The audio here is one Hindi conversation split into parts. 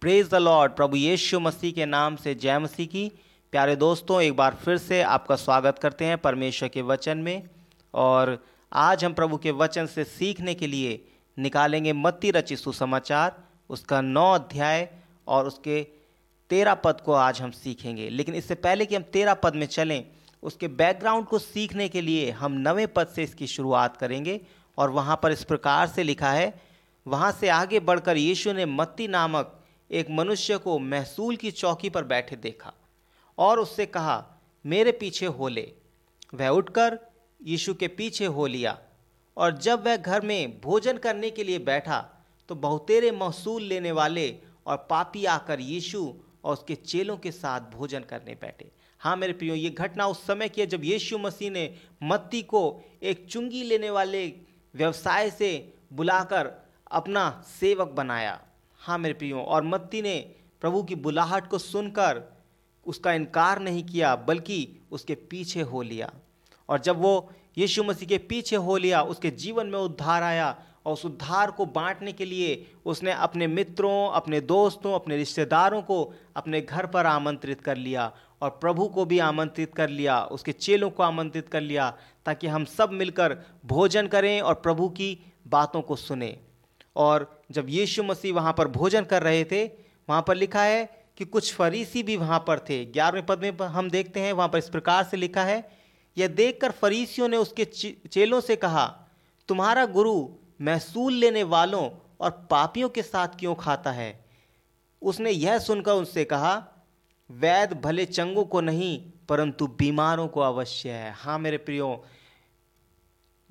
प्रेज द लॉर्ड प्रभु यीशु मसीह के नाम से जय मसीह की। प्यारे दोस्तों, एक बार फिर से आपका स्वागत करते हैं परमेश्वर के वचन में। और आज हम प्रभु के वचन से सीखने के लिए निकालेंगे मत्ती रचित सुसमाचार, उसका नौ अध्याय और उसके तेरह पद को आज हम सीखेंगे। लेकिन इससे पहले कि हम तेरह पद में चलें, उसके बैकग्राउंड को सीखने के लिए हम नवे पद से इसकी शुरुआत करेंगे। और वहाँ पर इस प्रकार से लिखा है, वहाँ से आगे बढ़कर यीशु ने मत्ती नामक एक मनुष्य को महसूल की चौकी पर बैठे देखा और उससे कहा, मेरे पीछे हो ले। वह उठकर यीशु के पीछे हो लिया और जब वह घर में भोजन करने के लिए बैठा तो बहुतेरे महसूल लेने वाले और पापी आकर यीशु और उसके चेलों के साथ भोजन करने बैठे। हाँ मेरे प्रियो, ये घटना उस समय की है जब यीशु मसीह ने मत्ती को एक चुंगी लेने वाले व्यवसाय से बुलाकर अपना सेवक बनाया। हाँ मेरे प्रियो, और मत्ती ने प्रभु की बुलाहट को सुनकर उसका इनकार नहीं किया, बल्कि उसके पीछे हो लिया। और जब वो यीशु मसीह के पीछे हो लिया, उसके जीवन में उद्धार आया, और उस उद्धार को बांटने के लिए उसने अपने मित्रों, अपने दोस्तों, अपने रिश्तेदारों को अपने घर पर आमंत्रित कर लिया, और प्रभु को भी आमंत्रित कर लिया, उसके चेलों को आमंत्रित कर लिया, ताकि हम सब मिलकर भोजन करें और प्रभु की बातों को सुने। और जब यीशु मसीह वहाँ पर भोजन कर रहे थे, वहाँ पर लिखा है कि कुछ फरीसी भी वहाँ पर थे। ग्यारहवें पद में हम देखते हैं, वहाँ पर इस प्रकार से लिखा है, यह देखकर फरीसियों ने उसके चेलों से कहा, तुम्हारा गुरु महसूल लेने वालों और पापियों के साथ क्यों खाता है? उसने यह सुनकर उनसे कहा वैद भले चंगों को नहीं, परंतु बीमारों को अवश्य है। हाँ मेरे प्रियो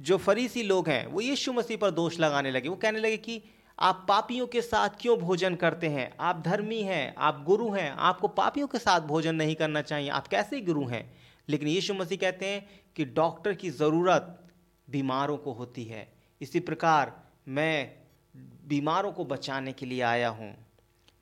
जो फरीसी लोग हैं, वो यीशु मसीह पर दोष लगाने लगे। वो कहने लगे कि आप पापियों के साथ क्यों भोजन करते हैं? आप धर्मी हैं, आप गुरु हैं, आपको पापियों के साथ भोजन नहीं करना चाहिए। आप कैसे गुरु हैं? लेकिन यीशु मसीह कहते हैं कि डॉक्टर की ज़रूरत बीमारों को होती है। इसी प्रकार मैं बीमारों को बचाने के लिए आया हूँ।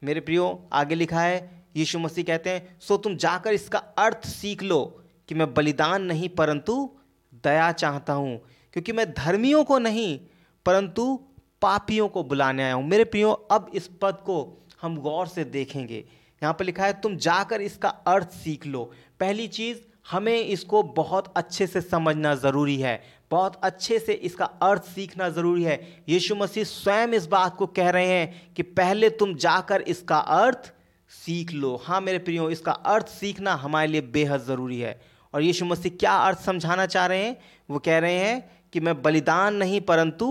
मेरे प्रियो, आगे लिखा है, यीशु मसीह कहते हैं, सो तुम जाकर इसका अर्थ सीख लो कि मैं बलिदान नहीं परंतु दया चाहता हूँ। क्योंकि मैं धर्मियों को नहीं, परंतु पापियों को बुलाने आया हूँ। मेरे प्रियो, अब इस पद को हम गौर से देखेंगे। यहाँ पर लिखा है, तुम जाकर इसका अर्थ सीख लो। पहली चीज़, हमें इसको बहुत अच्छे से समझना ज़रूरी है। बहुत अच्छे से इसका अर्थ सीखना ज़रूरी है। यीशु मसीह स्वयं इस बात को कह रहे हैं कि पहले तुम जाकर इसका अर्थ सीख लो। हाँ मेरे प्रियो, इसका अर्थ सीखना हमारे लिए बेहद ज़रूरी है। और यीशु मसीह क्या अर्थ समझाना चाह रहे हैं? वो कह रहे हैं कि मैं बलिदान नहीं, परंतु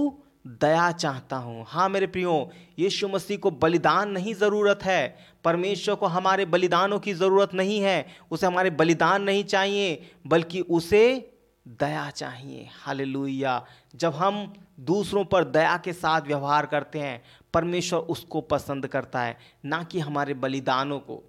दया चाहता हूँ। हाँ मेरे प्रियो, यीशु मसीह को बलिदान नहीं ज़रूरत है। परमेश्वर को हमारे बलिदानों की ज़रूरत नहीं है। उसे हमारे बलिदान नहीं चाहिए, बल्कि उसे दया चाहिए। हालेलुया। जब हम दूसरों पर दया के साथ व्यवहार करते हैं, परमेश्वर उसको पसंद करता है, ना कि हमारे बलिदानों को।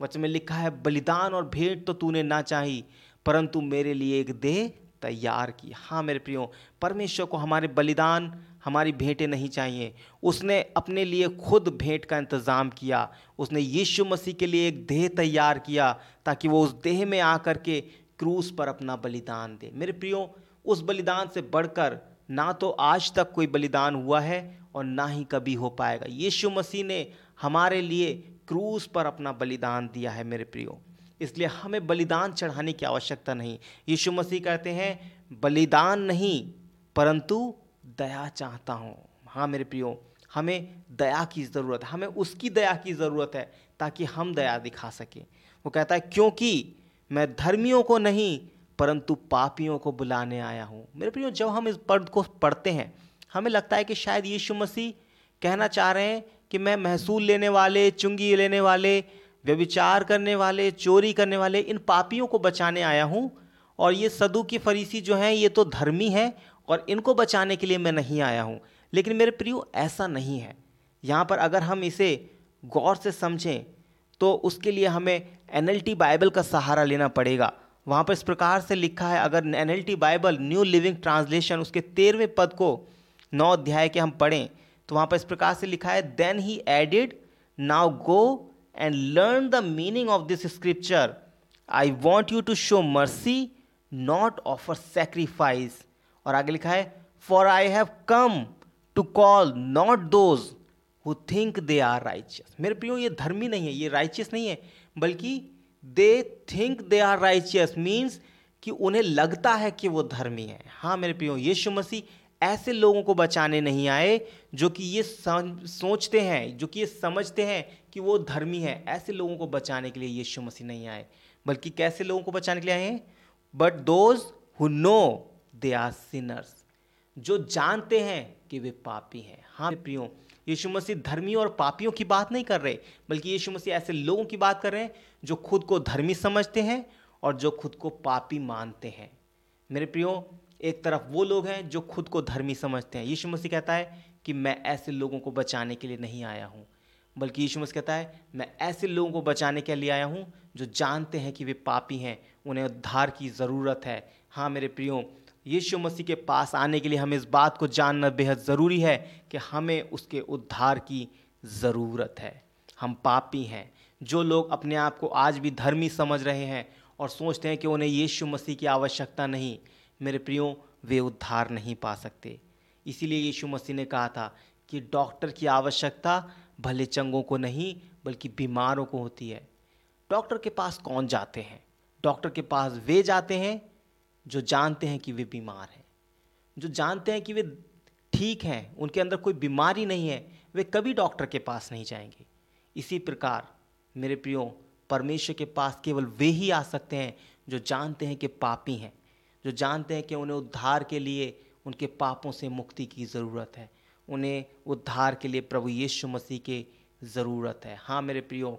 वचन में लिखा है, बलिदान और भेंट तो तूने ना चाही, परंतु मेरे लिए एक देह तैयार की। हाँ मेरे प्रियो, परमेश्वर को हमारे बलिदान, हमारी भेंटें नहीं चाहिए। उसने अपने लिए खुद भेंट का इंतज़ाम किया। उसने यीशु मसीह के लिए एक देह तैयार किया ताकि वो उस देह में आकर के क्रूस पर अपना बलिदान दे। मेरे प्रियो, उस बलिदान से बढ़कर ना तो आज तक कोई बलिदान हुआ है और ना ही कभी हो पाएगा। यीशु मसीह ने हमारे लिए क्रूस पर अपना बलिदान दिया है मेरे प्रियो। इसलिए हमें बलिदान चढ़ाने की आवश्यकता नहीं। यीशु मसीह कहते हैं, बलिदान नहीं, परंतु दया चाहता हूँ। हाँ मेरे प्रियो, हमें दया की ज़रूरत है, हमें उसकी दया की ज़रूरत है ताकि हम दया दिखा सकें। वो कहता है, क्योंकि मैं धर्मियों को नहीं, परंतु पापियों को बुलाने आया हूँ। मेरे प्रियो, जब हम इस पद को पढ़ते हैं, हमें लगता है कि शायद यीशु मसीह कहना चाह रहे हैं कि मैं महसूल लेने वाले, चुंगी लेने वाले व्यविचार करने वाले, चोरी करने वाले, इन पापियों को बचाने आया हूँ और ये सदु की फरीसी जो हैं, ये तो धर्मी हैं और इनको बचाने के लिए मैं नहीं आया हूँ। लेकिन मेरे प्रियो, ऐसा नहीं है। यहाँ पर अगर हम इसे गौर से समझें तो उसके लिए हमें एन बाइबल का सहारा लेना पड़ेगा। वहाँ पर इस प्रकार से लिखा है, अगर in Bible, New Living Translation, उसके तेरहवें पद को नौ अध्याय के हम पढ़ें तो वहाँ पर इस प्रकार से लिखा है, then he added, now go and learn the meaning of this scripture, I want you to show mercy, not offer sacrifice. और आगे लिखा है for I have come to call not those who think they are righteous मेरे प्रियो ये धर्मी नहीं है ये राइचियस नहीं है बल्कि they think they are righteous means कि उन्हें लगता है कि वो धर्मी है हाँ मेरे प्रियो यीशु मसीह ऐसे लोगों को बचाने नहीं आए जो कि ये सोचते हैं, जो कि ये समझते हैं कि वो धर्मी है। ऐसे लोगों को बचाने के लिए यीशु मसीह नहीं आए, बल्कि कैसे लोगों को बचाने के लिए आए हैं? But those who know they are sinners जो जानते हैं कि वे पापी हैं। हाँ प्रियो, यीशु मसीह धर्मी और पापियों की बात नहीं कर रहे, बल्कि यीशु मसीह ऐसे लोगों की बात कर रहे हैं जो खुद को धर्मी समझते हैं और जो खुद को पापी मानते हैं। मेरे प्रियो एक तरफ़ वो लोग हैं जो खुद को धर्मी समझते हैं। यीशु मसीह कहता है कि मैं ऐसे लोगों को बचाने के लिए नहीं आया हूँ, बल्कि यीशु मसीह कहता है, मैं ऐसे लोगों को बचाने के लिए आया हूँ जो जानते हैं कि वे पापी हैं, उन्हें उद्धार की ज़रूरत है। हाँ मेरे प्रियो, यीशु मसीह के पास आने के लिए हमें इस बात को जानना बेहद ज़रूरी है कि हमें उसके उद्धार की ज़रूरत है। हम पापी हैं। जो लोग अपने आप को आज भी धर्मी समझ रहे हैं और सोचते हैं कि उन्हें यीशु मसीह की आवश्यकता नहीं मेरे प्रियो, वे उद्धार नहीं पा सकते। इसीलिए यीशु मसीह ने कहा था कि डॉक्टर की आवश्यकता भले चंगों को नहीं, बल्कि बीमारों को होती है। डॉक्टर के पास कौन जाते हैं? डॉक्टर के पास वे जाते हैं जो जानते हैं कि वे बीमार हैं। जो जानते हैं कि वे ठीक हैं, उनके अंदर कोई बीमारी नहीं है, वे कभी डॉक्टर के पास नहीं जाएँगे। इसी प्रकार, मेरे प्रियो, परमेश्वर के पास केवल वे ही आ सकते हैं जो जानते हैं कि पापी हैं। जो जानते हैं कि उन्हें उद्धार के लिए उनके पापों से मुक्ति की ज़रूरत है। उन्हें उद्धार के लिए प्रभु यीशु मसीह की ज़रूरत है। हाँ मेरे प्रियो,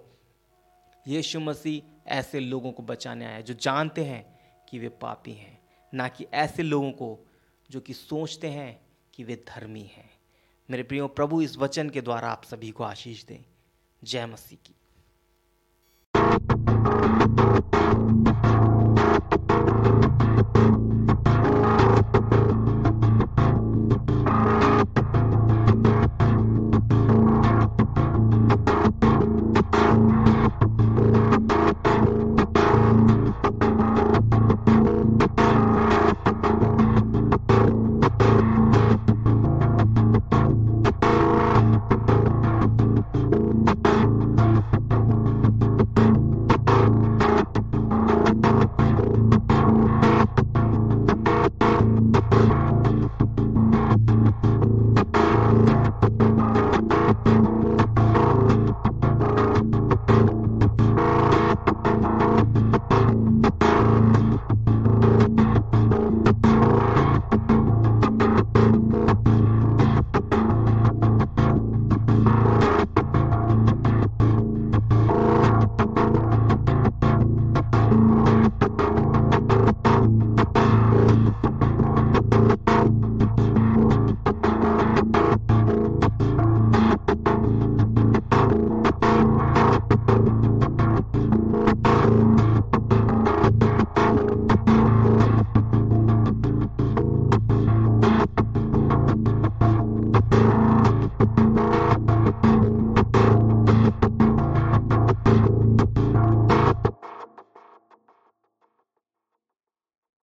यीशु मसीह ऐसे लोगों को बचाने आया जो जानते हैं कि वे पापी हैं, ना कि ऐसे लोगों को जो कि सोचते हैं कि वे धर्मी हैं। मेरे प्रियो, प्रभु इस वचन के द्वारा आप सभी को आशीष दें। जय मसीह की।